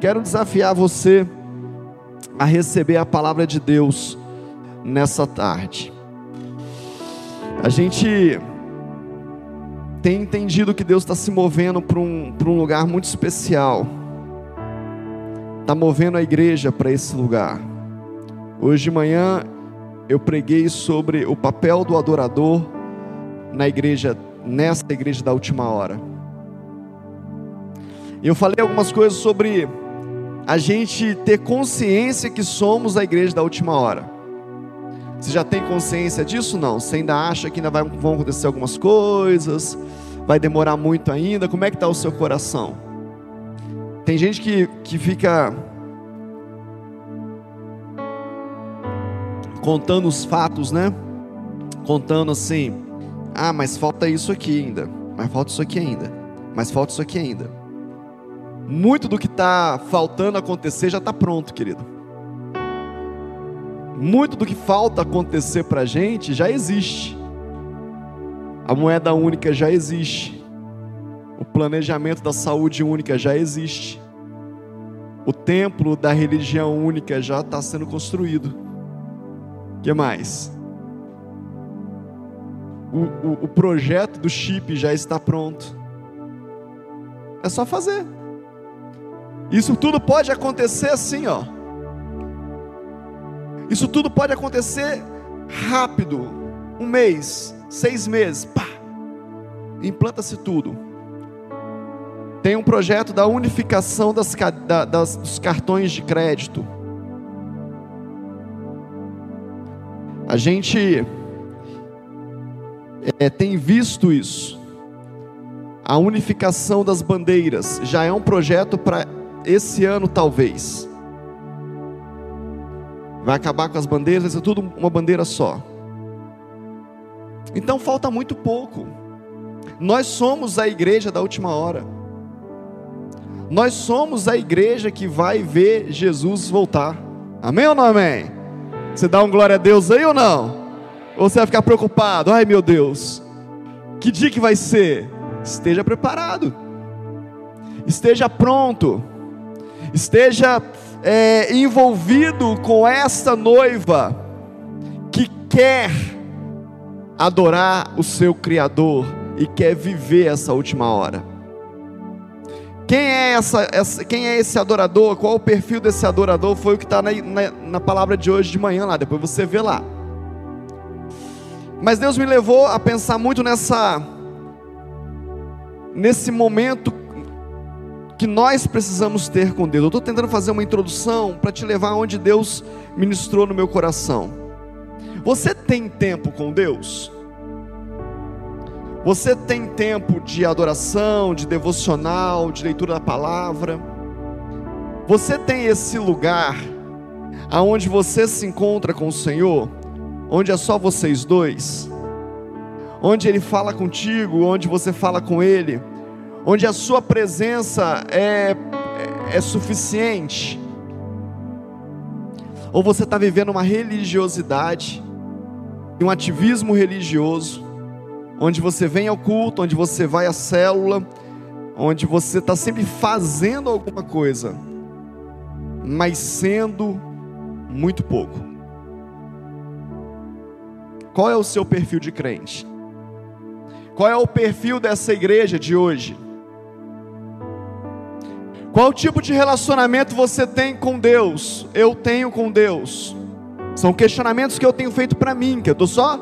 Quero desafiar você a receber a palavra de Deus nessa tarde. A gente tem entendido que Deus está se movendo para um, um lugar muito especial, está movendo a igreja para esse lugar. Hoje de manhã eu preguei sobre o papel do adorador na igreja, nessa igreja da última hora. Eu falei algumas coisas sobre a gente ter consciência que somos a igreja da última hora. Você já tem consciência disso? Não. Você ainda acha que ainda vai, vão acontecer algumas coisas, vai demorar muito ainda. Como é que está o seu coração? Tem gente que, que fica contando os fatos, né? Contando assim, ah, mas falta isso aqui ainda, mas falta isso aqui ainda, mas falta isso aqui ainda. Muito do que está faltando acontecer já está pronto, querido muito do que falta acontecer para a gente já existe. A moeda única já existe. O planejamento da saúde única já existe. O templo da religião única já está sendo construído. O que mais? O, o, o projeto do chip já está pronto. É só fazer. Isso tudo pode acontecer assim, ó. Isso tudo pode acontecer rápido, um mês, seis meses, pá, implanta-se tudo. Tem um projeto da unificação das, da, das, dos cartões de crédito. A gente é, tem visto isso. A unificação das bandeiras já é um projeto para esse ano, talvez. Vai acabar com as bandeiras, vai ser tudo uma bandeira só. Então falta muito pouco. Nós somos a igreja da última hora. Nós somos a igreja que vai ver Jesus voltar. Amém ou não amém? Você dá um glória a Deus aí ou não? Ou você vai ficar preocupado? Ai meu Deus, que dia que vai ser? Esteja preparado, esteja pronto, esteja é, envolvido com essa noiva que quer adorar o seu Criador e quer viver essa última hora. Quem é, essa, essa, quem é esse adorador? Qual o perfil desse adorador? Foi o que está na, na, na palavra de hoje de manhã lá, depois você vê lá. Mas Deus me levou a pensar muito nessa nesse momento que nós precisamos ter com Deus. Eu estou tentando fazer uma introdução para te levar onde Deus ministrou no meu coração. Você tem tempo com Deus? Você tem tempo de adoração, de devocional, de leitura da palavra? Você tem esse lugar aonde você se encontra com o Senhor, onde é só vocês dois? Onde ele fala contigo, onde você fala com ele? Onde a sua presença é, é, é suficiente? Ou você está vivendo uma religiosidade, um ativismo religioso, onde você vem ao culto, onde você vai à célula, onde você está sempre fazendo alguma coisa, mas sendo muito pouco. Qual é o seu perfil de crente? Qual é o perfil dessa igreja de hoje? Qual tipo de relacionamento você tem com Deus? Eu tenho com Deus. São questionamentos que eu tenho feito para mim, que eu estou só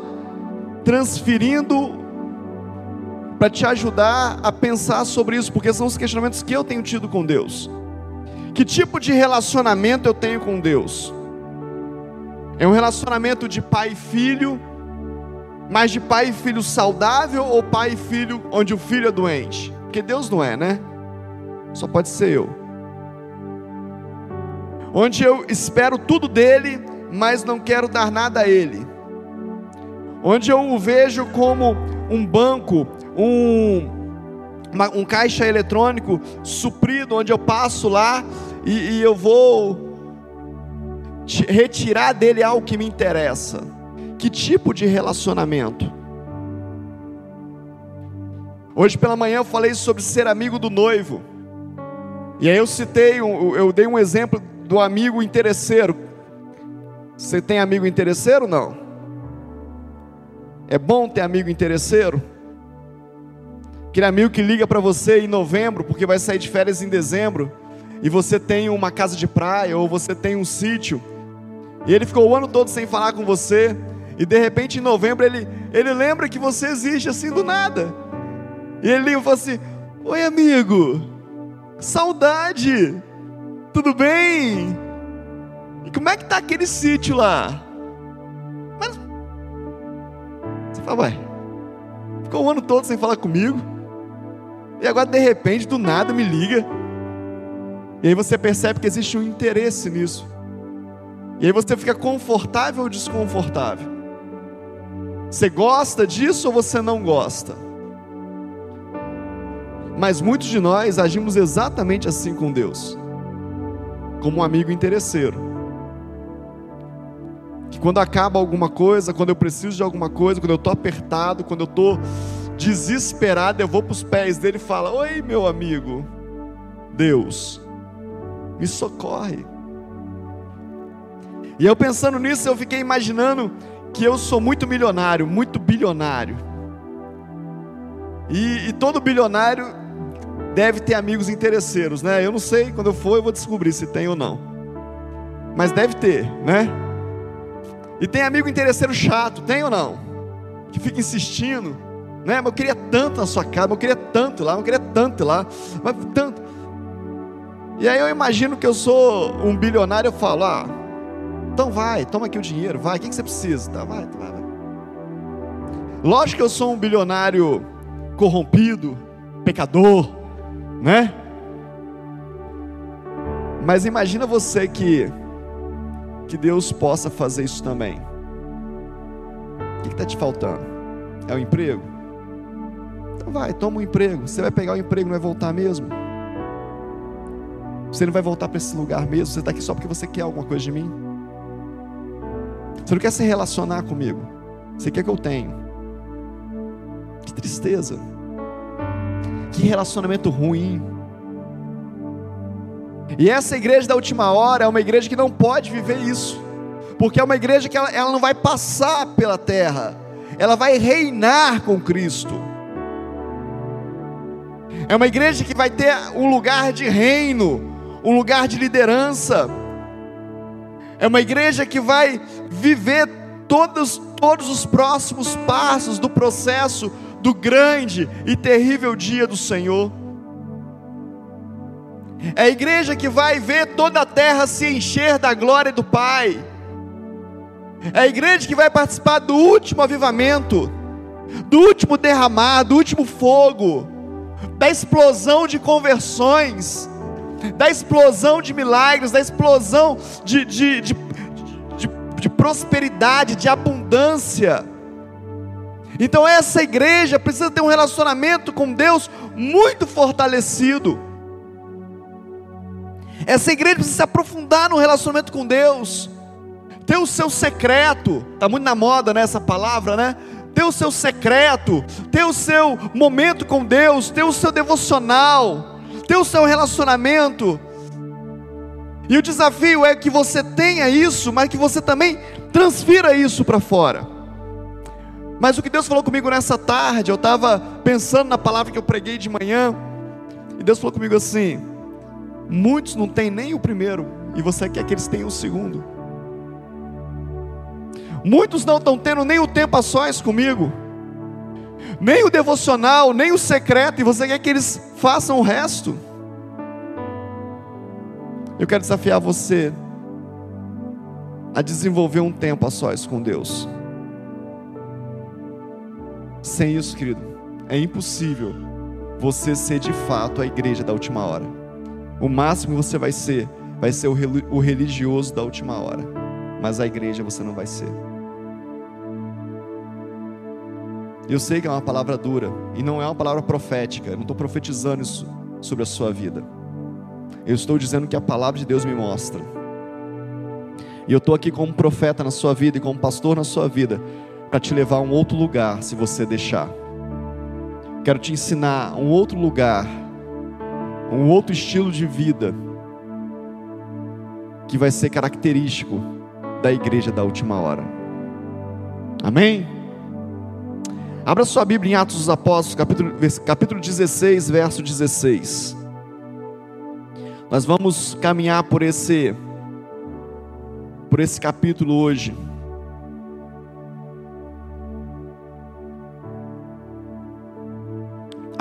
transferindo para te ajudar a pensar sobre isso, porque são os questionamentos que eu tenho tido com Deus. Que tipo de relacionamento eu tenho com Deus? É um relacionamento de pai e filho, mas de pai e filho saudável ou pai e filho onde o filho é doente? Porque Deus não é, né? Só pode ser eu. Onde eu espero tudo dele, mas não quero dar nada a ele. Onde eu o vejo como um banco, um, uma, um caixa eletrônico suprido, onde eu passo lá e, e eu vou retirar dele algo que me interessa. Que tipo de relacionamento? Hoje pela manhã eu falei sobre ser amigo do noivo. E aí eu citei, eu dei um exemplo do amigo interesseiro. Você tem amigo interesseiro? Não. É bom ter amigo interesseiro? Aquele amigo que liga para você em novembro porque vai sair de férias em dezembro e você tem uma casa de praia ou você tem um sítio e ele ficou o ano todo sem falar com você e de repente em novembro ele, ele lembra que você existe assim do nada. E ele liga e fala assim: Oi amigo, saudade, tudo bem? E como é que tá aquele sítio lá? Mas você fala, ué, ficou o ano todo sem falar comigo, e agora de repente, do nada, me liga. E aí você percebe que existe um interesse nisso. E aí você fica confortável ou desconfortável? Você gosta disso ou você não gosta? Mas muitos de nós agimos exatamente assim com Deus, como um amigo interesseiro. Que quando acaba alguma coisa, quando eu preciso de alguma coisa, quando eu estou apertado, quando eu estou desesperado, eu vou para os pés dele e falo: Oi, meu amigo, Deus, me socorre. E eu pensando nisso, eu fiquei imaginando que eu sou muito milionário, muito bilionário. E, e, todo bilionário deve ter amigos interesseiros, né? Eu não sei, quando eu for eu vou descobrir se tem ou não. Mas deve ter, né? E tem amigo interesseiro chato, tem ou não? Que fica insistindo, né? Mas eu queria tanto na sua casa, eu queria tanto lá, eu queria tanto lá, mas tanto. E aí eu imagino que eu sou um bilionário, eu falo, ah, então vai, toma aqui o dinheiro, vai, o que, você precisa? Tá, vai, vai, vai. Lógico que eu sou um bilionário corrompido, pecador, né? Mas imagina você que que Deus possa fazer isso também. O que está te faltando? É o emprego? Então vai, toma um emprego. Você vai pegar o emprego, não vai voltar mesmo? Você não vai voltar para esse lugar mesmo? Você está aqui só porque você quer alguma coisa de mim? Você não quer se relacionar comigo? Você quer que eu tenha? Que tristeza. Que relacionamento ruim. E essa igreja da última hora é uma igreja que não pode viver isso, porque é uma igreja que ela, ela não vai passar pela terra, ela vai reinar com Cristo. É uma igreja que vai ter um lugar de reino, um lugar de liderança. É uma igreja que vai viver todos, todos os próximos passos do processo do grande e terrível dia do Senhor. É a igreja que vai ver toda a terra se encher da glória do Pai. É a igreja que vai participar do último avivamento, do último derramar, do último fogo, da explosão de conversões, da explosão de milagres, da explosão de, de, de, de, de prosperidade, de abundância. Então essa igreja precisa ter um relacionamento com Deus muito fortalecido. Essa igreja precisa se aprofundar no relacionamento com Deus. Ter o seu secreto, está muito na moda né, essa palavra, né? Ter o seu secreto, ter o seu momento com Deus, ter o seu devocional, ter o seu relacionamento. E o desafio é que você tenha isso, mas que você também transfira isso para fora. Mas o que Deus falou comigo nessa tarde, eu estava pensando na palavra que eu preguei de manhã, e Deus falou comigo assim: Muitos não têm nem o primeiro, e você quer que eles tenham o segundo. Muitos não estão tendo nem o tempo a sós comigo, nem o devocional, nem o secreto, e você quer que eles façam o resto. Eu quero desafiar você a desenvolver um tempo a sós com Deus. Sem isso, querido, é impossível você ser de fato a igreja da última hora. O máximo que você vai ser, vai ser o religioso da última hora. Mas a igreja você não vai ser. Eu sei que é uma palavra dura e não é uma palavra profética. Eu não estou profetizando isso sobre a sua vida. Eu estou dizendo que a palavra de Deus me mostra. E eu estou aqui como profeta na sua vida e como pastor na sua vida para te levar a um outro lugar, se você deixar. Quero te ensinar um outro lugar um outro estilo de vida que vai ser característico da igreja da última hora. Amém? Abra sua Bíblia em Atos dos Apóstolos, capítulo, capítulo 16, verso 16. Nós vamos caminhar por esse por esse capítulo hoje.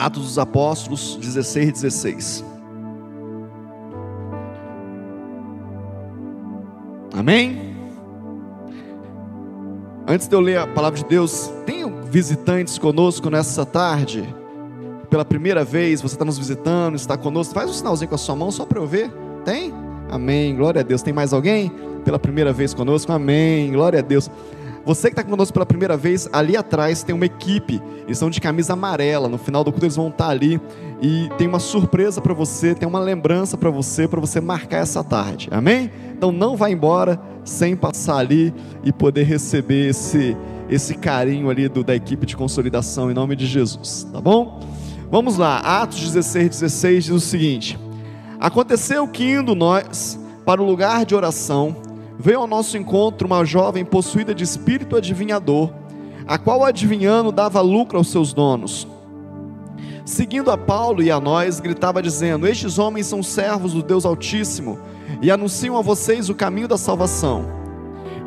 Atos dos Apóstolos 16, 16. Amém? Antes de eu ler a palavra de Deus, tem visitantes conosco nessa tarde? Pela primeira vez, você está nos visitando, está conosco, faz um sinalzinho com a sua mão só para eu ver. Tem? Amém. Glória a Deus. Tem mais alguém pela primeira vez conosco? Amém. Glória a Deus. Você que está conosco pela primeira vez, ali atrás tem uma equipe, eles são de camisa amarela. No final do culto eles vão estar tá ali e tem uma surpresa para você, tem uma lembrança para você, para você marcar essa tarde. Amém? Então não vá embora sem passar ali e poder receber esse esse carinho ali do, da equipe de consolidação em nome de Jesus, tá bom? Vamos lá, Atos 16, 16 diz o seguinte: Aconteceu que indo nós para o lugar de oração, veio ao nosso encontro uma jovem possuída de espírito adivinhador, a qual adivinhando dava lucro aos seus donos. Seguindo a Paulo e a nós, gritava dizendo: Estes homens são servos do Deus Altíssimo e anunciam a vocês o caminho da salvação.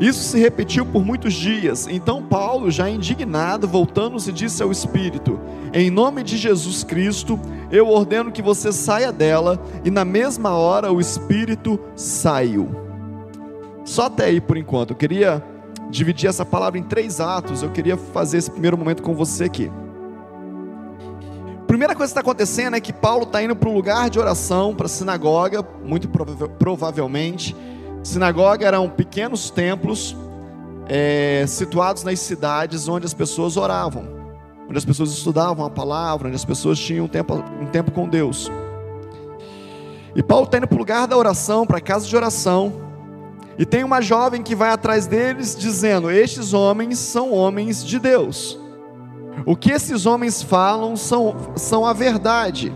Isso se repetiu por muitos dias. Então Paulo, já indignado, voltando-se, disse ao Espírito: Em nome de Jesus Cristo, eu ordeno que você saia dela. E na mesma hora o Espírito saiu. Só até aí por enquanto. Eu queria dividir essa palavra em três atos. Eu queria fazer esse primeiro momento com você aqui. Primeira coisa que está acontecendo é que Paulo está indo para um lugar de oração, para a sinagoga, muito provavelmente. Sinagoga eram pequenos templos é, situados nas cidades onde as pessoas oravam, onde as pessoas estudavam a palavra, onde as pessoas tinham um tempo, um tempo com Deus. E Paulo está indo para o lugar da oração, para a casa de oração, e tem uma jovem que vai atrás deles dizendo: Estes homens são homens de Deus. O que esses homens falam são, são a verdade.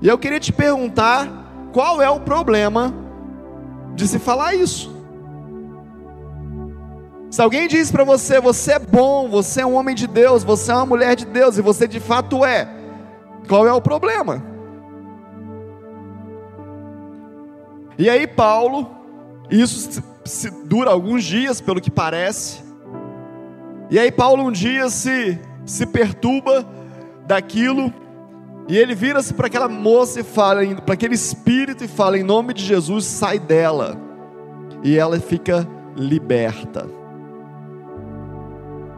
E eu queria te perguntar: qual é o problema de se falar isso? Se alguém diz para você, você é bom, você é um homem de Deus, você é uma mulher de Deus, e você de fato é, qual é o problema? E aí, Paulo, isso dura alguns dias, pelo que parece. E aí, Paulo um dia se, se perturba daquilo, e ele vira-se para aquela moça e fala, para aquele espírito, e fala: em nome de Jesus, sai dela. E ela fica liberta.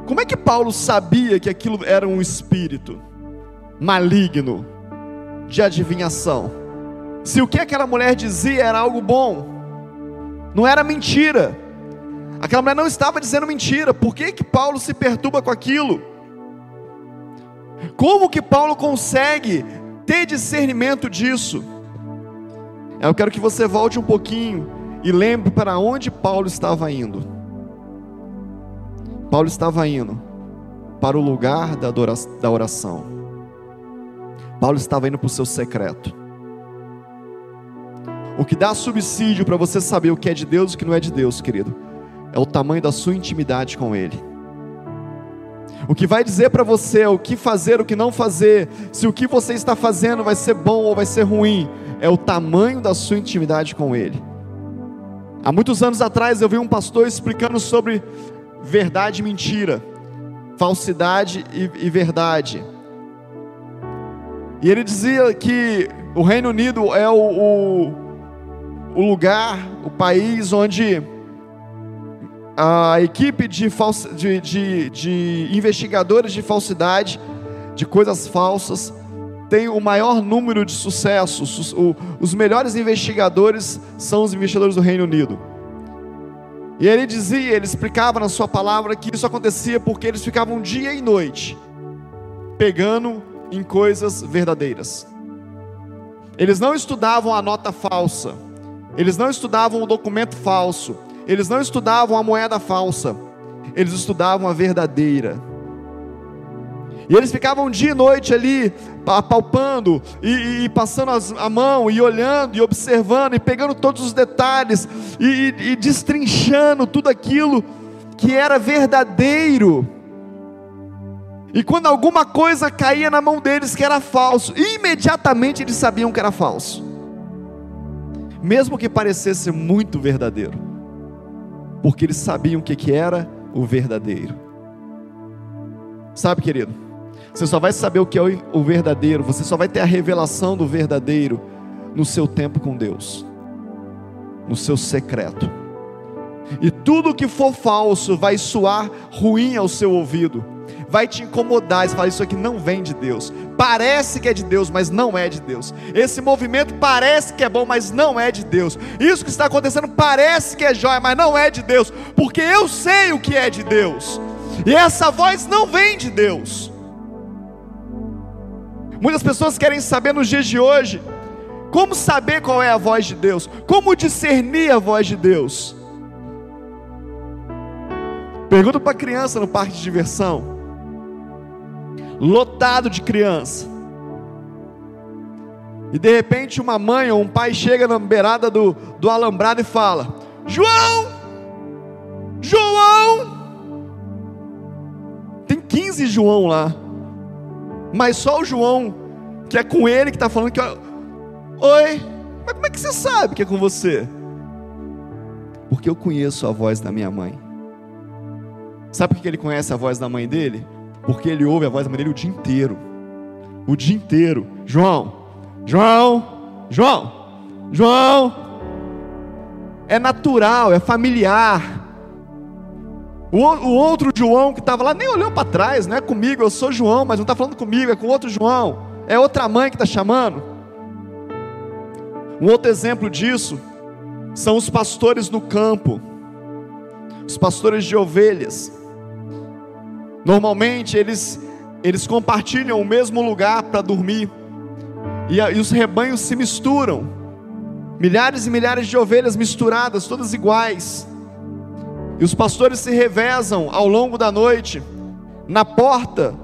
Como é que Paulo sabia que aquilo era um espírito maligno de adivinhação? Se o que aquela mulher dizia era algo bom, não era mentira. Aquela mulher não estava dizendo mentira. Por que que Paulo se perturba com aquilo? Como que Paulo consegue ter discernimento disso? Eu quero que você volte um pouquinho e lembre para onde Paulo estava indo. Paulo estava indo para o lugar da oração. Paulo estava indo para o seu secreto. O que dá subsídio para você saber o que é de Deus e o que não é de Deus, querido, é o tamanho da sua intimidade com Ele. O que vai dizer para você o que fazer, o que não fazer, se o que você está fazendo vai ser bom ou vai ser ruim, é o tamanho da sua intimidade com Ele. Há muitos anos atrás eu vi um pastor explicando sobre verdade e mentira, falsidade e, e verdade. E ele dizia que o Reino Unido é o, o o lugar, o país onde a equipe de, falsa, de, de, de investigadores de falsidade, de coisas falsas, tem o maior número de sucessos. Os, melhores investigadores são os investigadores do Reino Unido. E ele dizia, ele explicava na sua palavra que isso acontecia porque eles ficavam dia e noite pegando em coisas verdadeiras. Eles não estudavam a nota falsa eles não estudavam o documento falso, eles não estudavam a moeda falsa, eles estudavam a verdadeira. E eles ficavam dia e noite ali apalpando e, e passando as, a mão e olhando e observando e pegando todos os detalhes e, e, e destrinchando tudo aquilo que era verdadeiro. E quando alguma coisa caía na mão deles que era falso, imediatamente eles sabiam que era falso, mesmo que parecesse muito verdadeiro, porque eles sabiam o que, que era o verdadeiro. Sabe, querido, você só vai saber o que é o verdadeiro, você só vai ter a revelação do verdadeiro no seu tempo com Deus, no seu secreto. E tudo que for falso vai soar ruim ao seu ouvido vai te incomodar. Você fala, isso aqui não vem de Deus. Parece que é de Deus, mas não é de Deus. Esse movimento parece que é bom, mas não é de Deus. Isso que está acontecendo parece que é jóia, mas não é de Deus. Porque eu sei o que é de Deus. E essa voz não vem de Deus. Muitas pessoas querem saber nos dias de hoje como saber qual é a voz de Deus, como discernir a voz de Deus. Pergunta para criança no parque de diversão lotado de criança. E de repente uma mãe ou um pai chega na beirada do, do alambrado e fala: João! João! Tem 15 João lá. Mas só o João, que é com ele que está falando que. Oi, mas como é que você sabe que é com você? Porque eu conheço a voz da minha mãe. Sabe por que ele conhece a voz da mãe dele? Porque ele ouve a voz da mãe dele o dia inteiro. O dia inteiro. João, João, João, João. É natural, é familiar. O, outro João que estava lá nem olhou para trás, não é comigo, eu sou João, mas não está falando comigo, é com outro João. É outra mãe que está chamando. Um outro exemplo disso são os pastores no campo, os pastores de ovelhas. Normalmente eles, eles compartilham o mesmo lugar para dormir, e, e os rebanhos se misturam, milhares e milhares de ovelhas misturadas, todas iguais, e os pastores se revezam ao longo da noite, na porta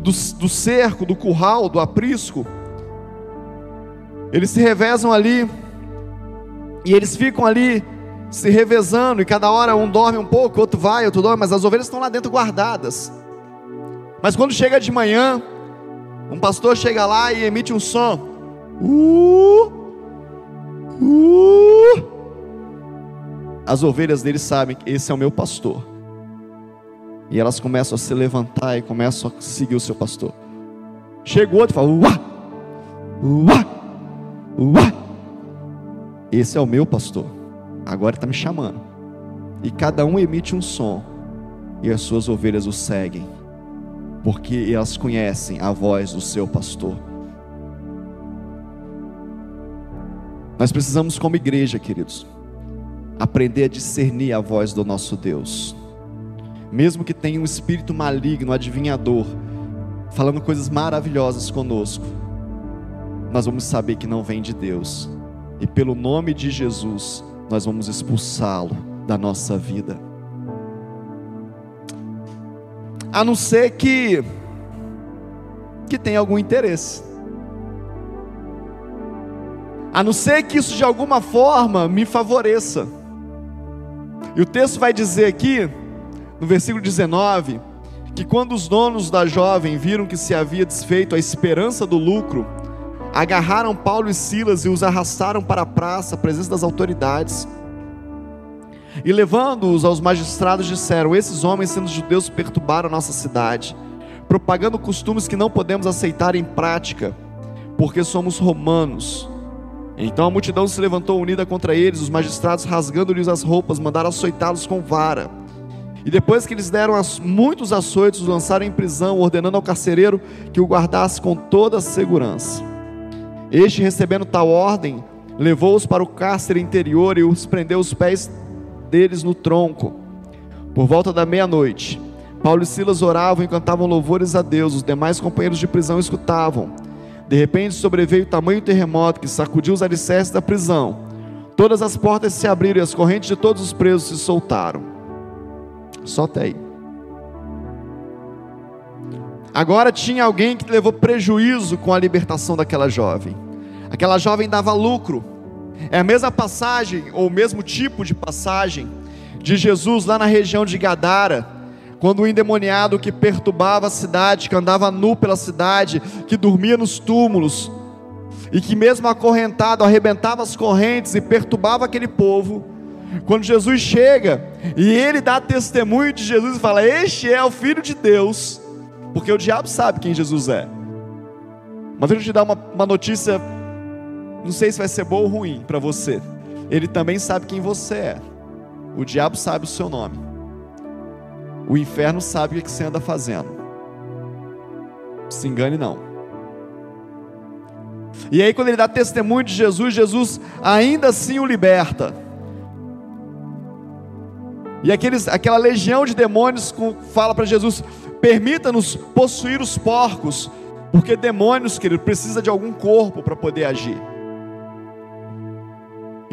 do, do cerco, do curral, do aprisco, eles se revezam ali, e eles ficam ali se revezando, e cada hora um dorme um pouco, outro vai, outro dorme, mas as ovelhas estão lá dentro guardadas. Mas quando chega de manhã, um pastor chega lá e emite um som. Uh, uh. As ovelhas dele sabem que esse é o meu pastor. E elas começam a se levantar e começam a seguir o seu pastor. Chega outro e fala: Uá, uá, uá. Esse é o meu pastor agora está me chamando. E cada um emite um som, e as suas ovelhas o seguem, porque elas conhecem a voz do seu pastor. Nós precisamos, como igreja, queridos, aprender a discernir a voz do nosso Deus, mesmo que tenha um espírito maligno, adivinhador, falando coisas maravilhosas conosco, nós vamos saber que não vem de Deus, e pelo nome de Jesus, nós vamos expulsá-lo da nossa vida. A não ser que que tenha algum interesse. A não ser que isso de alguma forma me favoreça. E o texto vai dizer aqui, no versículo 19, que quando os donos da jovem viram que se havia desfeito a esperança do lucro, agarraram Paulo e Silas e os arrastaram para a praça, à presença das autoridades. E levando-os aos magistrados, disseram: Esses homens, sendo judeus, perturbaram a nossa cidade, propagando costumes que não podemos aceitar em prática, porque somos romanos. Então a multidão se levantou unida contra eles, os magistrados, rasgando-lhes as roupas, mandaram açoitá-los com vara. E depois que lhes deram muitos açoites, os lançaram em prisão, ordenando ao carcereiro que o guardasse com toda a segurança. Este, recebendo tal ordem, levou-os para o cárcere interior e os prendeu os pés deles no tronco. Por volta da meia-noite, Paulo e Silas oravam e cantavam louvores a Deus. Os demais companheiros de prisão escutavam. De repente sobreveio tamanho terremoto que sacudiu os alicerces da prisão. Todas as portas se abriram e as correntes de todos os presos se soltaram. Só até aí. Agora tinha alguém que levou prejuízo com a libertação daquela jovem. Aquela jovem dava lucro. É a mesma passagem, ou o mesmo tipo de passagem, de Jesus lá na região de Gadara, quando o endemoniado que perturbava a cidade, que andava nu pela cidade, que dormia nos túmulos, e que mesmo acorrentado arrebentava as correntes e perturbava aquele povo, quando Jesus chega e ele dá testemunho de Jesus e fala: Este é o Filho de Deus, porque o diabo sabe quem Jesus é. Mas eu te dar uma, uma notícia, não sei se vai ser boa ou ruim para você. Ele também sabe quem você é. O diabo sabe o seu nome. O inferno sabe o que você anda fazendo. Se engane não. E aí, quando ele dá testemunho de Jesus, Jesus ainda assim o liberta. E aqueles, aquela legião de demônios fala para Jesus: permita-nos possuir os porcos, porque demônios, querido, precisa de algum corpo para poder agir.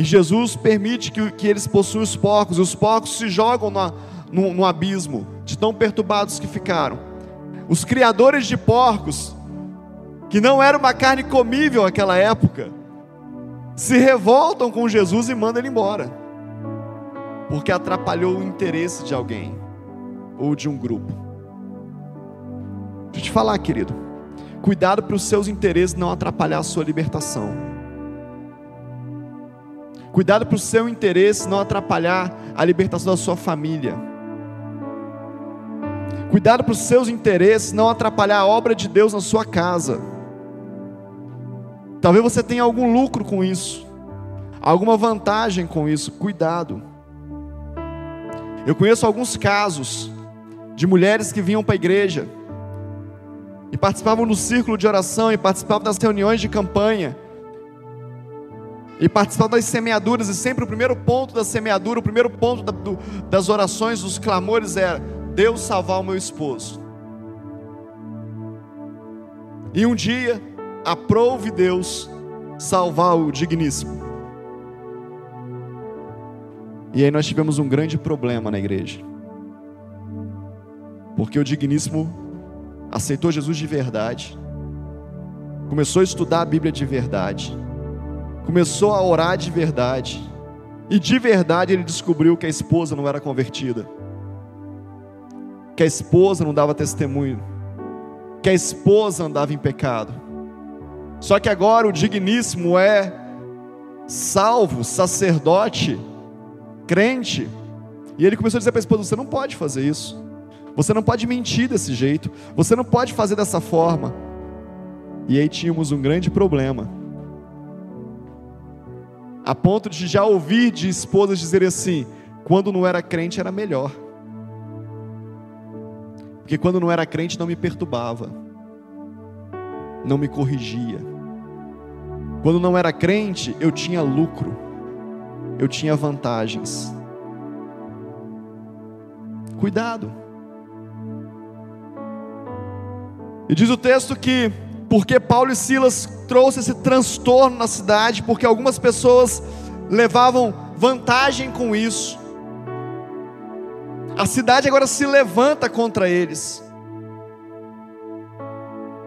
E Jesus permite que, que eles possuam os porcos, e os porcos se jogam no, no, no abismo, de tão perturbados que ficaram. Os criadores de porcos, que não era uma carne comível naquela época, se revoltam com Jesus e mandam ele embora porque atrapalhou o interesse de alguém ou de um grupo. Deixa eu te falar, querido. Cuidado para os seus interesses não atrapalhar a sua libertação. Cuidado para o seu interesse não atrapalhar a libertação da sua família. Cuidado para os seus interesses não atrapalhar a obra de Deus na sua casa. Talvez você tenha algum lucro com isso, alguma vantagem com isso. Cuidado. Eu conheço alguns casos de mulheres que vinham para a igreja e participavam do círculo de oração e participavam das reuniões de campanha e participavam das semeaduras e sempre o primeiro ponto da semeadura, o primeiro ponto da, do, das orações, dos clamores era Deus salvar o meu esposo. E um dia aprove Deus salvar o digníssimo. E aí nós tivemos um grande problema na igreja. Porque o digníssimo aceitou Jesus de verdade, começou a estudar a Bíblia de verdade, começou a orar de verdade, e de verdade ele descobriu que a esposa não era convertida, que a esposa não dava testemunho, que a esposa andava em pecado. Só que agora o digníssimo é salvo, sacerdote, crente. E ele começou a dizer para a esposa: Você não pode fazer isso. Você não pode mentir desse jeito. Você não pode fazer dessa forma. E aí tínhamos um grande problema. A ponto de já ouvir de esposas dizerem assim: quando não era crente era melhor. Porque quando não era crente não me perturbava, não me corrigia. Quando não era crente eu tinha lucro eu tinha vantagens. Cuidado. E diz o texto que porque Paulo e Silas trouxe esse transtorno na cidade, porque algumas pessoas levavam vantagem com isso. A cidade agora se levanta contra eles.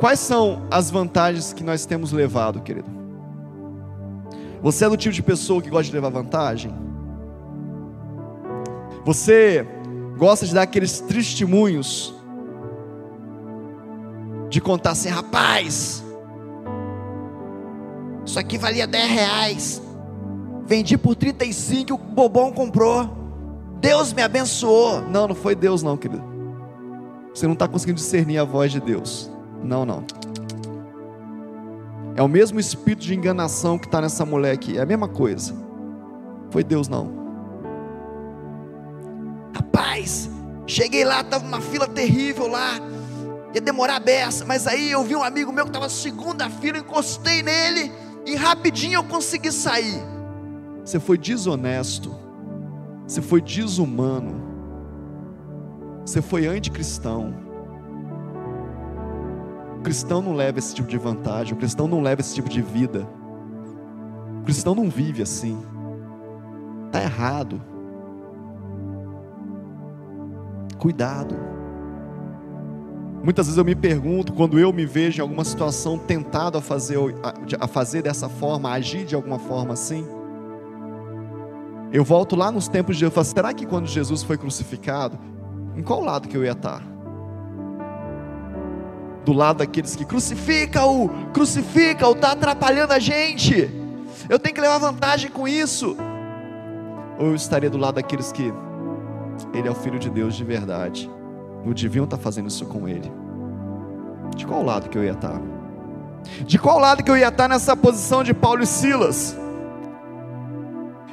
Quais são as vantagens que nós temos levado, querido? Você é do tipo de pessoa que gosta de levar vantagem? Você gosta de dar aqueles testemunhos de contar assim, rapaz, isso aqui valia 10 reais, vendi por 35 o bobão comprou, Deus me abençoou. Não, não foi Deus não, querido. Você não está conseguindo discernir a voz de Deus. Não, não. É o mesmo espírito de enganação que está nessa mulher aqui. É a mesma coisa. Foi Deus não. Rapaz, cheguei lá, estava uma fila terrível lá. Ia demorar a beça, mas aí eu vi um amigo meu que estava segunda fila, encostei nele e rapidinho eu consegui sair. Você foi desonesto. Você foi desumano. Você foi anticristão cristão não leva esse tipo de vantagem, o cristão não leva esse tipo de vida. O cristão não vive assim. Está errado. Cuidado. Muitas vezes eu me pergunto, quando eu me vejo em alguma situação tentado a fazer, a fazer dessa forma, a agir de alguma forma assim, eu volto lá nos tempos de Jesus e falo, será que quando Jesus foi crucificado, em qual lado que eu ia estar? Do lado daqueles que crucifica-o, crucifica-o, está atrapalhando a gente. Eu tenho que levar vantagem com isso. Ou eu estaria do lado daqueles que ele é o filho de Deus de verdade. Não deviam estar fazendo isso com ele. De qual lado que eu ia estar? De qual lado que eu ia estar nessa posição de Paulo e Silas?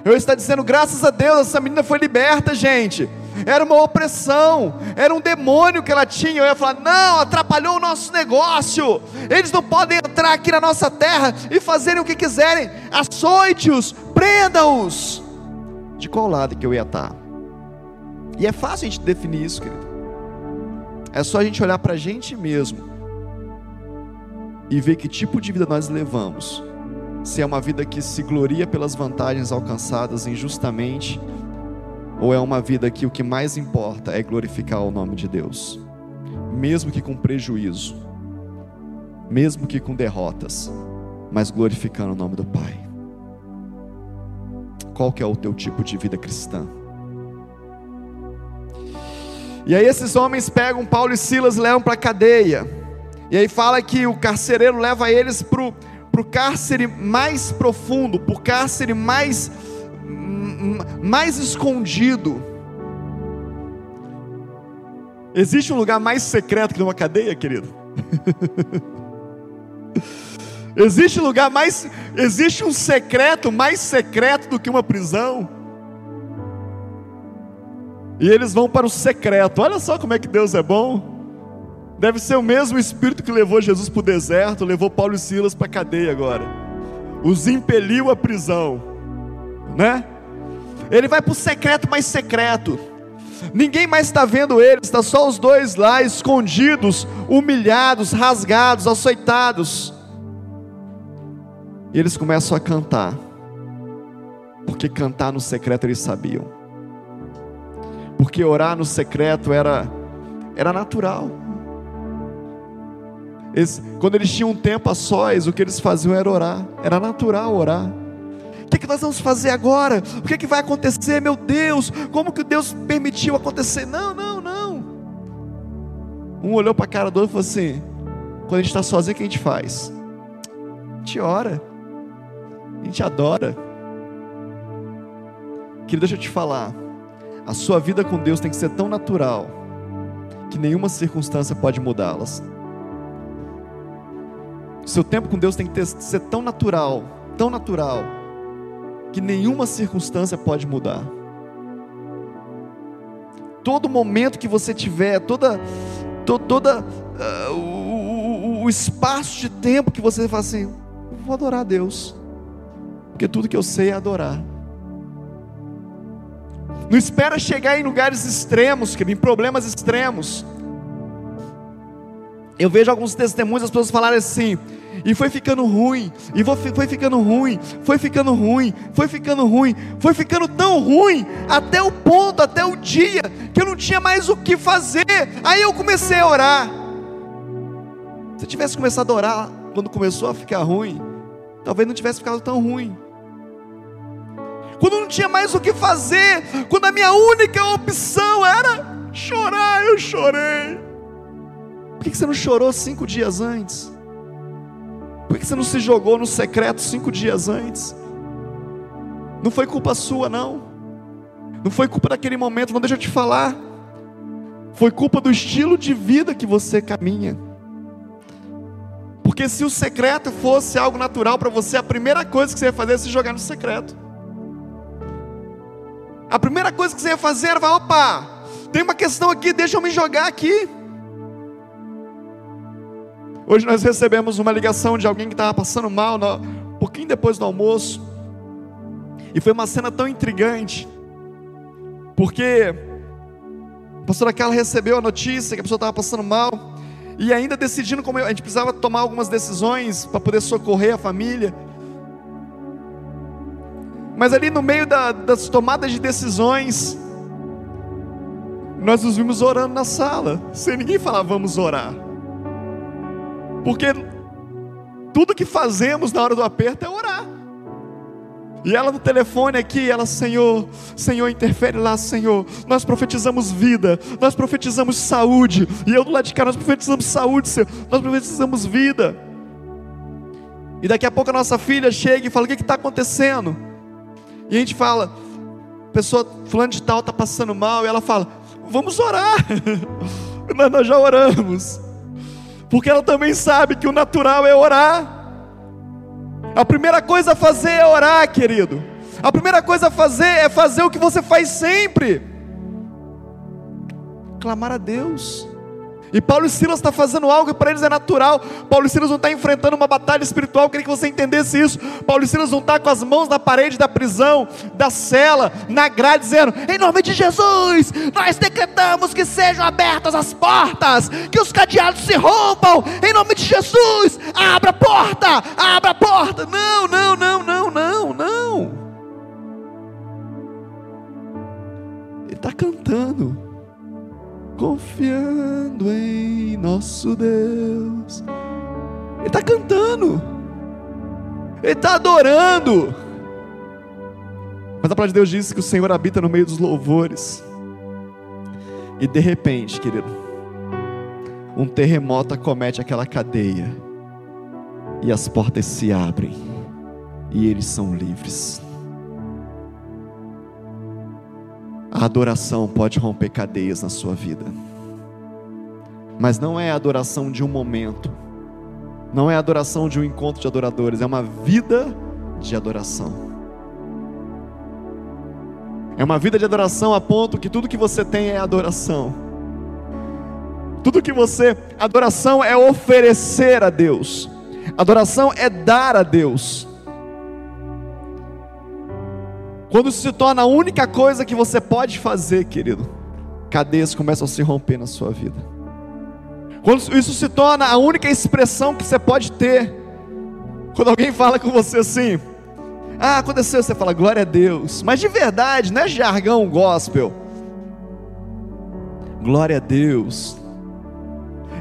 Eu estou dizendo, graças a Deus, essa menina foi liberta, gente. Era uma opressão, era um demônio que ela tinha. Eu ia falar: não, atrapalhou o nosso negócio. Eles não podem entrar aqui na nossa terra e fazerem o que quiserem. Açoite-os, prenda-os. De qual lado que eu ia estar? E é fácil a gente definir isso, querido. É só a gente olhar para a gente mesmo e ver que tipo de vida nós levamos. Se é uma vida que se gloria pelas vantagens alcançadas injustamente, ou é uma vida que o que mais importa é glorificar o nome de Deus, mesmo que com prejuízo, mesmo que com derrotas, mas glorificando o nome do Pai. Qual que é o teu tipo de vida cristã? E aí esses homens pegam Paulo e Silas levam para a cadeia. E aí fala que o carcereiro leva eles para o cárcere mais profundo, para o cárcere mais, mais escondido. Existe um lugar mais secreto que uma cadeia, querido? existe um lugar mais. Existe um secreto mais secreto do que uma prisão? E eles vão para o secreto. Olha só como é que Deus é bom. Deve ser o mesmo Espírito que levou Jesus para o deserto, levou Paulo e Silas para a cadeia agora. Os impeliu à prisão, né? Ele vai para o secreto mais secreto. Ninguém mais está vendo eles, está só os dois lá, escondidos, humilhados, rasgados, açoitados. E eles começam a cantar, porque cantar no secreto eles sabiam porque orar no secreto era, era natural. Eles, quando eles tinham um tempo a sós, o que eles faziam era orar, era natural orar. O que, é que nós vamos fazer agora? O que, é que vai acontecer? Meu Deus, como que Deus permitiu acontecer? Não, não, não. Um olhou para a cara do outro e falou assim: quando a gente está sozinho, o que a gente faz? A gente ora, a gente adora. Querido, deixa eu te falar. A sua vida com Deus tem que ser tão natural que nenhuma circunstância pode mudá-las. Seu tempo com Deus tem que ter, ser tão natural, tão natural, que nenhuma circunstância pode mudar. Todo momento que você tiver, toda, to, toda uh, o, o, o espaço de tempo que você fala assim, vou adorar a Deus, porque tudo que eu sei é adorar. Não espera chegar em lugares extremos, em problemas extremos. Eu vejo alguns testemunhos, as pessoas falarem assim, e foi ficando ruim, e foi ficando ruim, foi ficando ruim, foi ficando ruim, foi ficando tão ruim, até o ponto, até o dia, que eu não tinha mais o que fazer. Aí eu comecei a orar. Se eu tivesse começado a orar quando começou a ficar ruim, talvez não tivesse ficado tão ruim quando não tinha mais o que fazer, quando a minha única opção era chorar, eu chorei. Por que você não chorou cinco dias antes? Por que você não se jogou no secreto cinco dias antes? Não foi culpa sua, não. Não foi culpa daquele momento, não deixa eu te falar. Foi culpa do estilo de vida que você caminha. Porque se o secreto fosse algo natural para você, a primeira coisa que você ia fazer é se jogar no secreto a primeira coisa que você ia fazer era opa, tem uma questão aqui, deixa eu me jogar aqui. Hoje nós recebemos uma ligação de alguém que estava passando mal, um pouquinho depois do almoço, e foi uma cena tão intrigante, porque a pastora Carla recebeu a notícia que a pessoa estava passando mal, e ainda decidindo como a gente precisava tomar algumas decisões para poder socorrer a família. Mas ali no meio da, das tomadas de decisões, nós nos vimos orando na sala, sem ninguém falar vamos orar. Porque tudo que fazemos na hora do aperto é orar. E ela no telefone aqui, ela, Senhor, Senhor, interfere lá, Senhor. Nós profetizamos vida, nós profetizamos saúde. E eu do lado de cá, nós profetizamos saúde, Senhor. Nós profetizamos vida. E daqui a pouco a nossa filha chega e fala: O que está acontecendo? E a gente fala: Pessoa, fulano de tal está passando mal. E ela fala: Vamos orar. Mas nós já oramos. Porque ela também sabe que o natural é orar. A primeira coisa a fazer é orar, querido. A primeira coisa a fazer é fazer o que você faz sempre: clamar a Deus. E Paulo e Silas está fazendo algo que para eles é natural. Paulo e Silas não está enfrentando uma batalha espiritual. Eu queria que você entendesse isso. Paulo e Silas não está com as mãos na parede da prisão, da cela, na grade, dizendo: Em nome de Jesus, nós decretamos que sejam abertas as portas, que os cadeados se rompam. Em nome de Jesus, abra a porta, abra a porta. Não, não, não, não, não, não. Ele está cantando confiando em nosso Deus. Ele está cantando, ele está adorando. Mas a palavra de Deus diz que o Senhor habita no meio dos louvores. E de repente, querido, um terremoto acomete aquela cadeia, e as portas se abrem, e eles são livres. A adoração pode romper cadeias na sua vida. Mas não é a adoração de um momento. Não é a adoração de um encontro de adoradores, é uma vida de adoração. É uma vida de adoração a ponto que tudo que você tem é adoração. Tudo que você, adoração é oferecer a Deus. Adoração é dar a Deus. Quando isso se torna a única coisa que você pode fazer, querido, cadeias começam a se romper na sua vida. Quando isso se torna a única expressão que você pode ter, quando alguém fala com você assim, ah, aconteceu, você fala glória a Deus, mas de verdade, não é jargão gospel. Glória a Deus,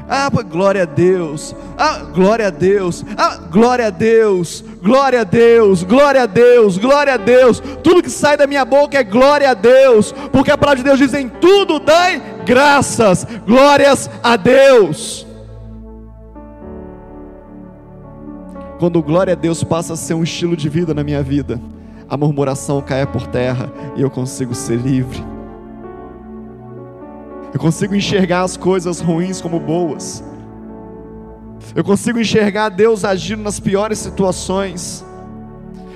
ah, glória a Deus. Ah, glória a Deus. Ah, glória a Deus. Glória a Deus. Glória a Deus. Glória a Deus. Tudo que sai da minha boca é glória a Deus, porque a palavra de Deus diz em tudo dai graças. Glórias a Deus. Quando glória a Deus passa a ser um estilo de vida na minha vida, a murmuração cai por terra e eu consigo ser livre. Eu consigo enxergar as coisas ruins como boas. Eu consigo enxergar Deus agindo nas piores situações.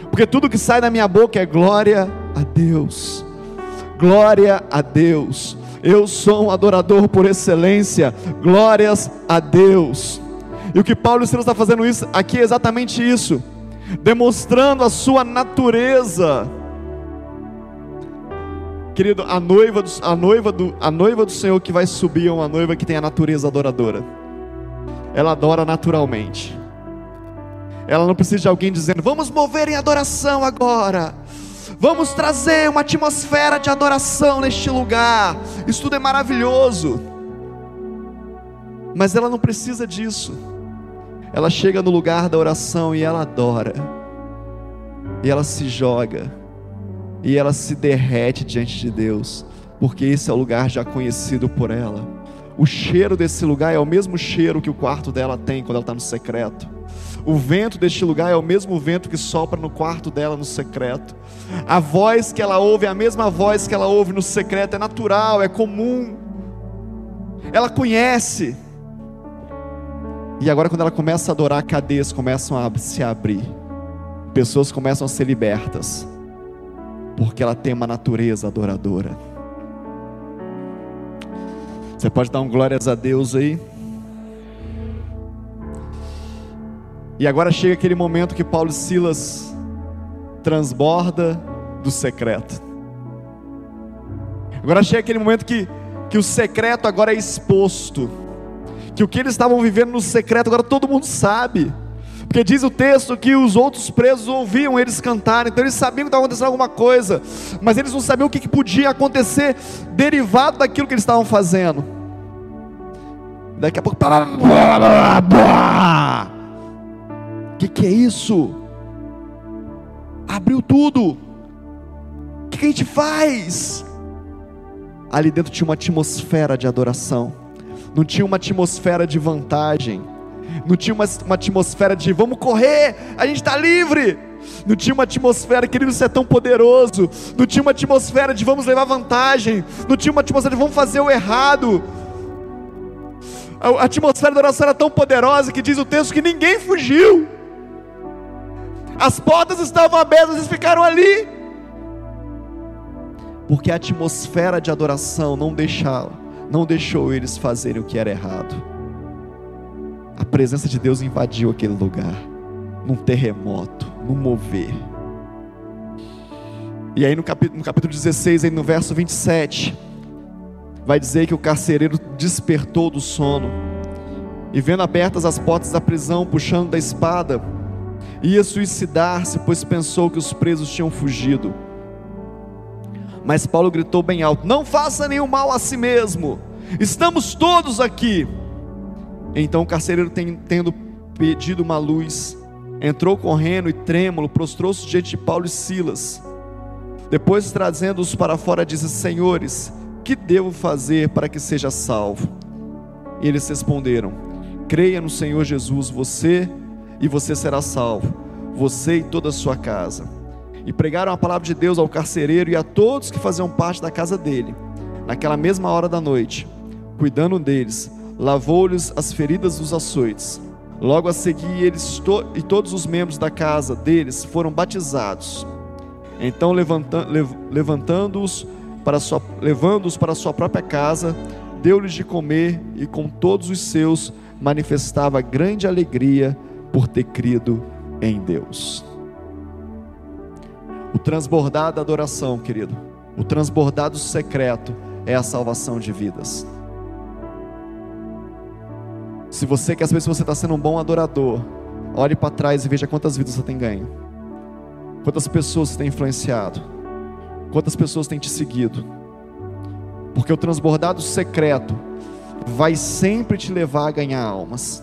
Porque tudo que sai da minha boca é glória a Deus. Glória a Deus. Eu sou um adorador por excelência. Glórias a Deus. E o que Paulo está fazendo isso aqui é exatamente isso, demonstrando a sua natureza Querido, a noiva, do, a, noiva do, a noiva do Senhor que vai subir é uma noiva que tem a natureza adoradora. Ela adora naturalmente. Ela não precisa de alguém dizendo: Vamos mover em adoração agora. Vamos trazer uma atmosfera de adoração neste lugar. Isso tudo é maravilhoso. Mas ela não precisa disso. Ela chega no lugar da oração e ela adora. E ela se joga e ela se derrete diante de Deus, porque esse é o lugar já conhecido por ela. O cheiro desse lugar é o mesmo cheiro que o quarto dela tem quando ela está no secreto. O vento deste lugar é o mesmo vento que sopra no quarto dela no secreto. A voz que ela ouve é a mesma voz que ela ouve no secreto, é natural, é comum. Ela conhece. E agora, quando ela começa a adorar, cadeias começam a se abrir, pessoas começam a ser libertas porque ela tem uma natureza adoradora. Você pode dar um glórias a Deus aí? E agora chega aquele momento que Paulo e Silas transborda do secreto. Agora chega aquele momento que, que o secreto agora é exposto. Que o que eles estavam vivendo no secreto agora todo mundo sabe. Porque diz o texto que os outros presos ouviam eles cantarem, então eles sabiam que estava acontecendo alguma coisa, mas eles não sabiam o que, podia acontecer derivado daquilo que eles estavam fazendo. Daqui a pouco. O que, que é isso? Abriu tudo. O que, que a gente faz? Ali dentro tinha uma atmosfera de adoração, não tinha uma atmosfera de vantagem, não tinha uma, uma atmosfera de vamos correr, a gente está livre. Não tinha uma atmosfera, querido, você é tão poderoso. Não tinha uma atmosfera de vamos levar vantagem. Não tinha uma atmosfera de vamos fazer o errado. A atmosfera da oração era tão poderosa que diz o texto que ninguém fugiu. As portas estavam abertas, eles ficaram ali. Porque a atmosfera de adoração não deixava, não deixou eles fazerem o que era errado. A presença de Deus invadiu aquele lugar, num terremoto, num mover. E aí no capítulo, no capítulo 16, aí no verso 27, vai dizer que o carcereiro despertou do sono, e vendo abertas as portas da prisão, puxando da espada, ia suicidar-se, pois pensou que os presos tinham fugido. Mas Paulo gritou bem alto: Não faça nenhum mal a si mesmo, estamos todos aqui. Então o carcereiro, tendo pedido uma luz, entrou correndo e trêmulo, prostrou-se diante de Paulo e Silas. Depois, trazendo-os para fora, disse: Senhores, que devo fazer para que seja salvo? E eles responderam: Creia no Senhor Jesus, você e você será salvo, você e toda a sua casa. E pregaram a palavra de Deus ao carcereiro e a todos que faziam parte da casa dele. Naquela mesma hora da noite, cuidando deles, lavou-lhes as feridas dos açoites. Logo a seguir, eles to e todos os membros da casa deles foram batizados. Então, levantando-os para levando-os para sua própria casa, deu-lhes de comer e com todos os seus manifestava grande alegria por ter crido em Deus. O transbordar da adoração, querido, o transbordar do secreto é a salvação de vidas. Se você quer saber se você está sendo um bom adorador, olhe para trás e veja quantas vidas você tem ganho, quantas pessoas você tem influenciado, quantas pessoas têm te seguido, porque o transbordar do secreto vai sempre te levar a ganhar almas.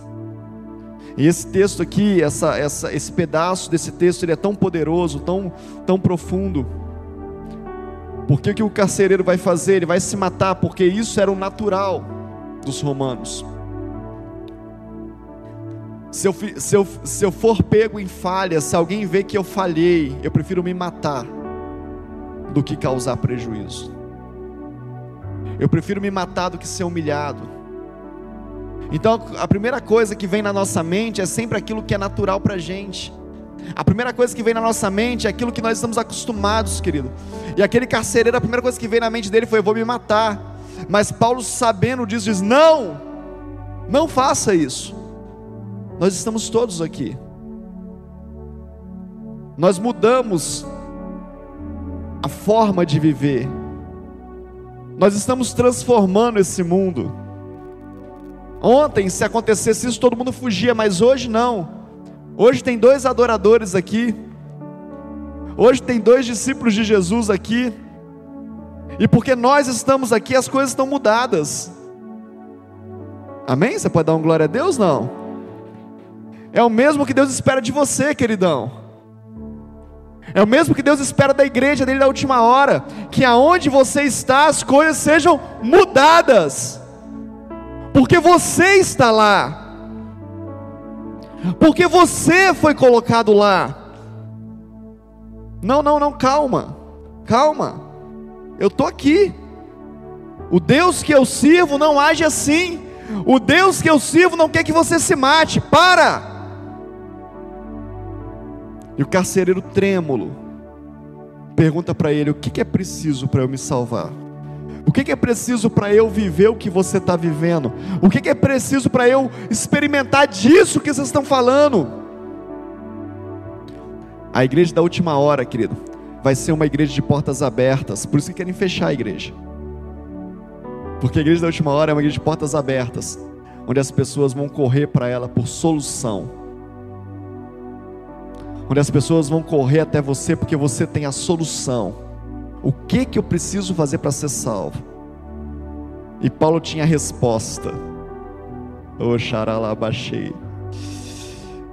E esse texto aqui, essa, essa, esse pedaço desse texto, ele é tão poderoso, tão, tão profundo. Porque o que o carcereiro vai fazer? Ele vai se matar, porque isso era o natural dos romanos. Se eu, se, eu, se eu for pego em falha, se alguém vê que eu falhei, eu prefiro me matar do que causar prejuízo. Eu prefiro me matar do que ser humilhado. Então, a primeira coisa que vem na nossa mente é sempre aquilo que é natural para a gente. A primeira coisa que vem na nossa mente é aquilo que nós estamos acostumados, querido. E aquele carcereiro, a primeira coisa que veio na mente dele foi: Eu vou me matar. Mas Paulo, sabendo disso, diz: Não, não faça isso. Nós estamos todos aqui. Nós mudamos a forma de viver. Nós estamos transformando esse mundo. Ontem, se acontecesse isso, todo mundo fugia, mas hoje não. Hoje tem dois adoradores aqui. Hoje tem dois discípulos de Jesus aqui. E porque nós estamos aqui, as coisas estão mudadas. Amém? Você pode dar um glória a Deus? Não. É o mesmo que Deus espera de você, queridão. É o mesmo que Deus espera da igreja dele da última hora, que aonde você está as coisas sejam mudadas porque você está lá, porque você foi colocado lá. Não, não, não, calma, calma, eu estou aqui. O Deus que eu sirvo não age assim. O Deus que eu sirvo não quer que você se mate. Para! E o carcereiro trêmulo pergunta para ele: O que é preciso para eu me salvar? O que é preciso para eu viver o que você está vivendo? O que é preciso para eu experimentar disso que vocês estão falando? A igreja da última hora, querido, vai ser uma igreja de portas abertas. Por isso que querem fechar a igreja. Porque a igreja da última hora é uma igreja de portas abertas, onde as pessoas vão correr para ela por solução. Onde as pessoas vão correr até você porque você tem a solução. O que que eu preciso fazer para ser salvo? E Paulo tinha a resposta. O xaralabaxei.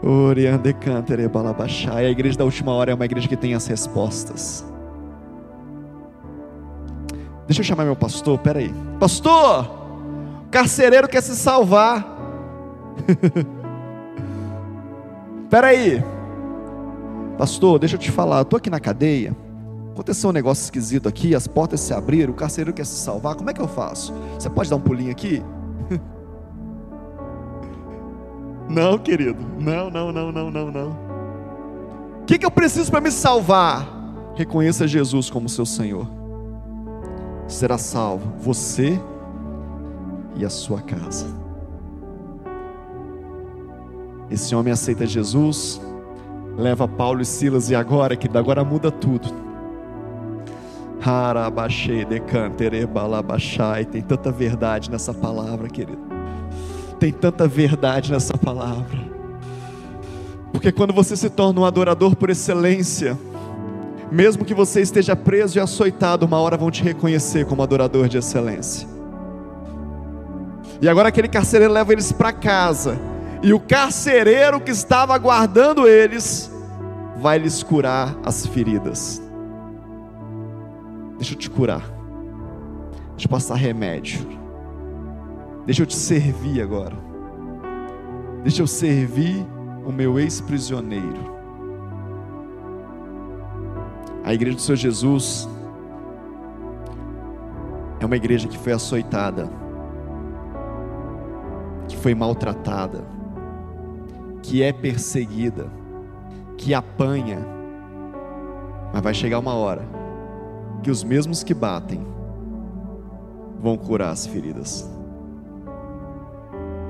Oriande cantere balabaxai. A igreja da última hora é uma igreja que tem as respostas. Deixa eu chamar meu pastor, peraí. Pastor, o carcereiro quer se salvar. peraí. Pastor, deixa eu te falar, eu estou aqui na cadeia. Aconteceu um negócio esquisito aqui, as portas se abriram, o carcereiro quer se salvar. Como é que eu faço? Você pode dar um pulinho aqui? Não, querido. Não, não, não, não, não, não. O que, que eu preciso para me salvar? Reconheça Jesus como seu Senhor será salvo você e a sua casa. Esse homem aceita Jesus, leva Paulo e Silas e agora que agora muda tudo. Decantere. Tem tanta verdade nessa palavra, querido. Tem tanta verdade nessa palavra. Porque quando você se torna um adorador por excelência, mesmo que você esteja preso e açoitado, uma hora vão te reconhecer como adorador de excelência. E agora aquele carcereiro leva eles para casa. E o carcereiro que estava aguardando eles vai lhes curar as feridas. Deixa eu te curar. Deixa eu passar remédio. Deixa eu te servir agora. Deixa eu servir o meu ex-prisioneiro. A igreja do Senhor Jesus é uma igreja que foi açoitada, que foi maltratada, que é perseguida, que apanha, mas vai chegar uma hora que os mesmos que batem vão curar as feridas.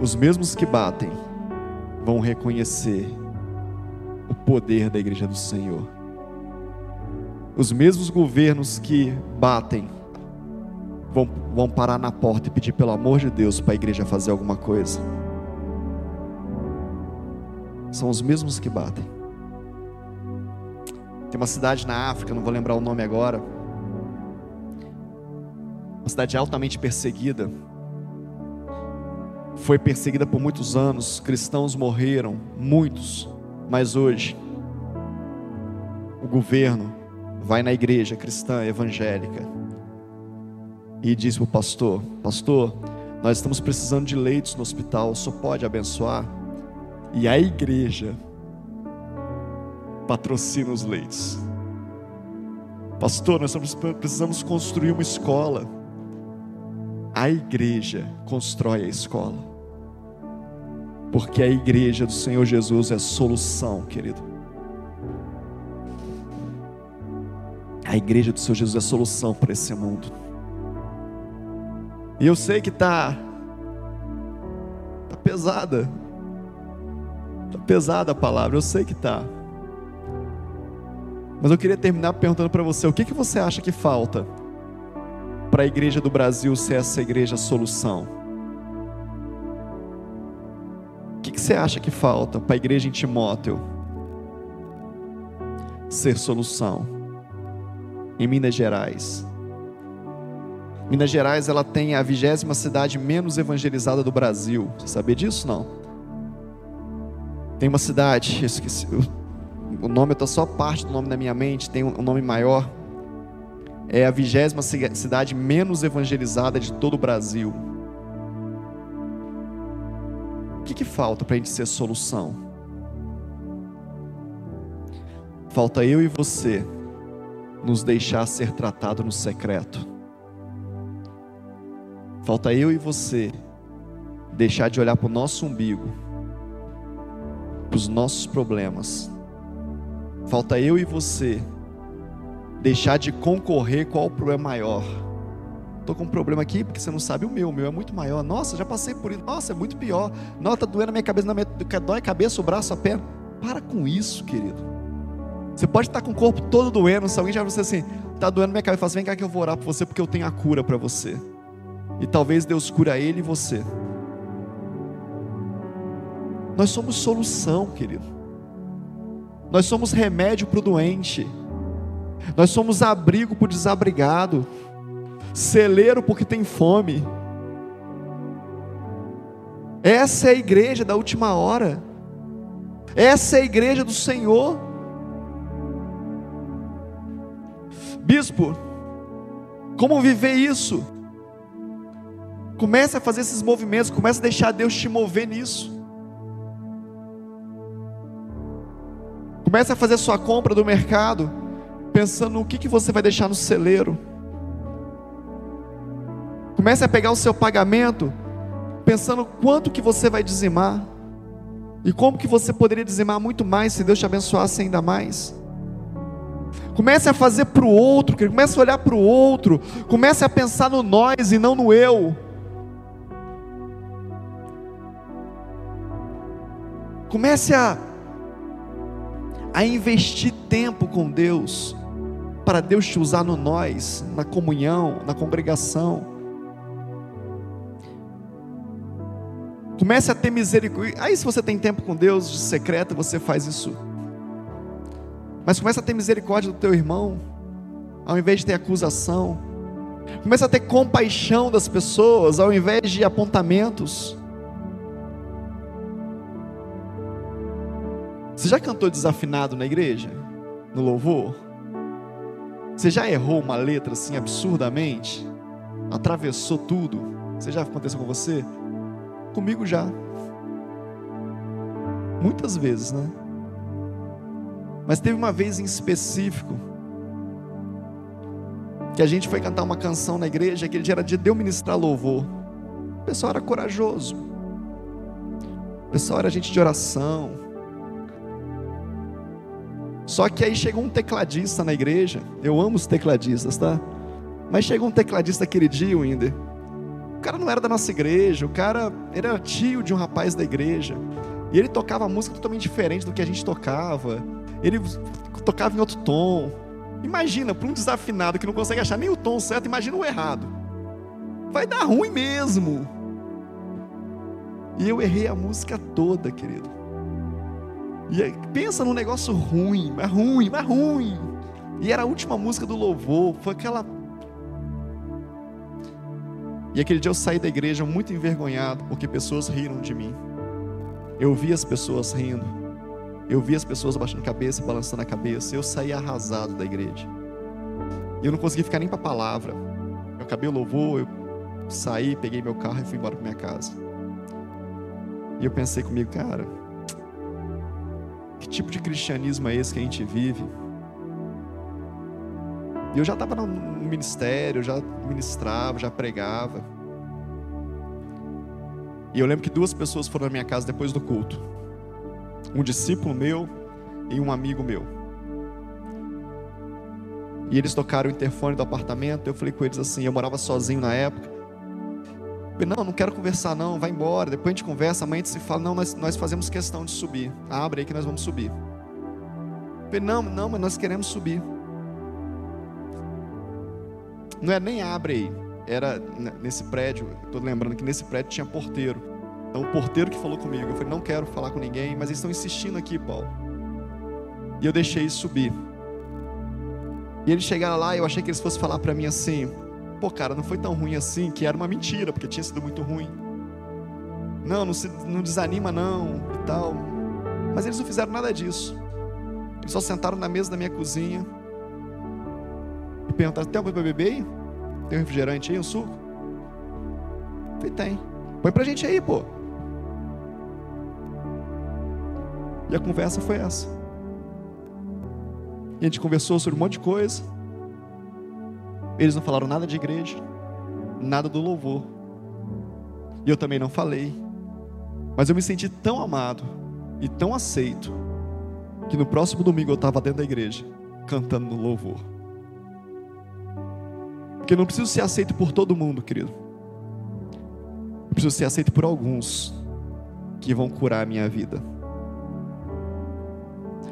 Os mesmos que batem vão reconhecer o poder da igreja do Senhor os mesmos governos que batem vão, vão parar na porta e pedir pelo amor de Deus para a igreja fazer alguma coisa. São os mesmos que batem. Tem uma cidade na África, não vou lembrar o nome agora. Uma cidade altamente perseguida. Foi perseguida por muitos anos, cristãos morreram, muitos, mas hoje o governo vai na igreja cristã evangélica e diz para o pastor: Pastor, nós estamos precisando de leitos no hospital, só pode abençoar? E a igreja patrocina os leitos. Pastor, nós precisamos construir uma escola. A igreja constrói a escola. Porque a igreja do Senhor Jesus é a solução, querido. A igreja do Senhor Jesus é a solução para esse mundo. E eu sei que está tá pesada. Está pesada a palavra, eu sei que está. Mas eu queria terminar perguntando para você: o que, que você acha que falta para a igreja do Brasil ser essa igreja solução? O que, que você acha que falta para a igreja em Timóteo ser solução? em Minas Gerais. Minas Gerais ela tem a vigésima cidade menos evangelizada do Brasil. Você sabia disso não? Tem uma cidade, esqueci, o nome está só parte do nome da minha mente, tem um nome maior. É a vigésima cidade menos evangelizada de todo o Brasil. O que, que falta para a gente ser solução? Falta eu e você nos deixar ser tratado no secreto. Falta eu e você deixar de olhar para o nosso umbigo, para os nossos problemas. Falta eu e você deixar de concorrer qual o problema maior. Estou com um problema aqui porque você não sabe o meu, o meu é muito maior. Nossa, já passei por isso. Nossa, é muito pior. Nossa, está doendo a minha cabeça, na minha, dói a cabeça, o braço, a perna. Para com isso, querido. Você pode estar com o corpo todo doendo, se alguém já você assim, está doendo minha cabeça, fala assim, vem cá que eu vou orar por você porque eu tenho a cura para você. E talvez Deus cura ele e você. Nós somos solução, querido. Nós somos remédio para o doente. Nós somos abrigo para o desabrigado. Celeiro porque tem fome. Essa é a igreja da última hora. Essa é a igreja do Senhor. Bispo, como viver isso? Comece a fazer esses movimentos, comece a deixar Deus te mover nisso. Comece a fazer sua compra do mercado, pensando no que, que você vai deixar no celeiro. Comece a pegar o seu pagamento, pensando quanto que você vai dizimar. E como que você poderia dizimar muito mais se Deus te abençoasse ainda mais. Comece a fazer para o outro, comece a olhar para o outro, comece a pensar no nós e não no eu. Comece a, a investir tempo com Deus, para Deus te usar no nós, na comunhão, na congregação. Comece a ter misericórdia. Aí, se você tem tempo com Deus de secreto, você faz isso. Mas comece a ter misericórdia do teu irmão, ao invés de ter acusação. Comece a ter compaixão das pessoas, ao invés de apontamentos. Você já cantou desafinado na igreja? No louvor? Você já errou uma letra assim absurdamente? Atravessou tudo? Você já aconteceu com você? Comigo já. Muitas vezes, né? Mas teve uma vez em específico que a gente foi cantar uma canção na igreja, aquele dia era dia de eu ministrar louvor. O pessoal era corajoso. O pessoal era gente de oração. Só que aí chegou um tecladista na igreja. Eu amo os tecladistas, tá? Mas chegou um tecladista aquele dia, Winder. O cara não era da nossa igreja, o cara era tio de um rapaz da igreja. E ele tocava música totalmente diferente do que a gente tocava. Ele tocava em outro tom. Imagina, para um desafinado que não consegue achar nem o tom certo, imagina o errado. Vai dar ruim mesmo. E eu errei a música toda, querido. E aí, pensa num negócio ruim, mas ruim, mas ruim. E era a última música do louvor, foi aquela. E aquele dia eu saí da igreja muito envergonhado, porque pessoas riram de mim. Eu vi as pessoas rindo. Eu vi as pessoas baixando a cabeça, balançando a cabeça. Eu saí arrasado da igreja. E eu não consegui ficar nem para a palavra. Eu acabei o louvor, eu saí, peguei meu carro e fui embora para minha casa. E eu pensei comigo, cara, que tipo de cristianismo é esse que a gente vive? E eu já estava no ministério, já ministrava, já pregava. E eu lembro que duas pessoas foram na minha casa depois do culto. Um discípulo meu e um amigo meu. E eles tocaram o interfone do apartamento. Eu falei com eles assim: eu morava sozinho na época. Não, não quero conversar, não, vai embora. Depois a gente conversa, amanhã a gente se fala. Não, nós, nós fazemos questão de subir. Abre aí que nós vamos subir. Falei, não, não, mas nós queremos subir. Não é nem abre aí. Era nesse prédio, estou lembrando que nesse prédio tinha porteiro. Então o porteiro que falou comigo, eu falei, não quero falar com ninguém, mas eles estão insistindo aqui, Paulo. E eu deixei subir. E eles chegaram lá e eu achei que eles fossem falar para mim assim: pô, cara, não foi tão ruim assim, que era uma mentira, porque tinha sido muito ruim. Não, não, se, não desanima não, e tal. Mas eles não fizeram nada disso. Eles só sentaram na mesa da minha cozinha e perguntaram: tem coisa para beber aí? Tem um refrigerante aí, um suco? Eu falei: tem. Põe pra gente aí, pô. E a conversa foi essa. E a gente conversou sobre um monte de coisa. Eles não falaram nada de igreja, nada do louvor. E eu também não falei. Mas eu me senti tão amado e tão aceito que no próximo domingo eu estava dentro da igreja cantando no louvor. Porque eu não preciso ser aceito por todo mundo, querido. Eu preciso ser aceito por alguns que vão curar a minha vida.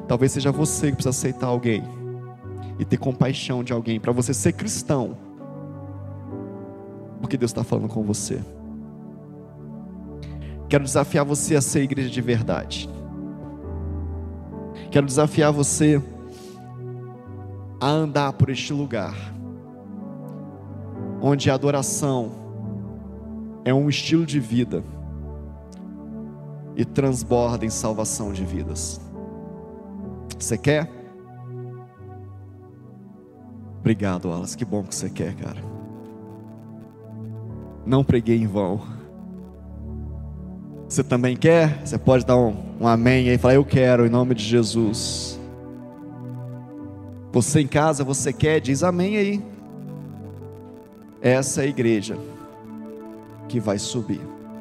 Talvez seja você que precisa aceitar alguém e ter compaixão de alguém, para você ser cristão, porque Deus está falando com você. Quero desafiar você a ser igreja de verdade. Quero desafiar você a andar por este lugar, onde a adoração é um estilo de vida e transborda em salvação de vidas. Você quer? Obrigado, Alas. Que bom que você quer, cara. Não preguei em vão. Você também quer? Você pode dar um, um amém aí e falar: Eu quero, em nome de Jesus. Você em casa, você quer? Diz amém aí. Essa é a igreja que vai subir.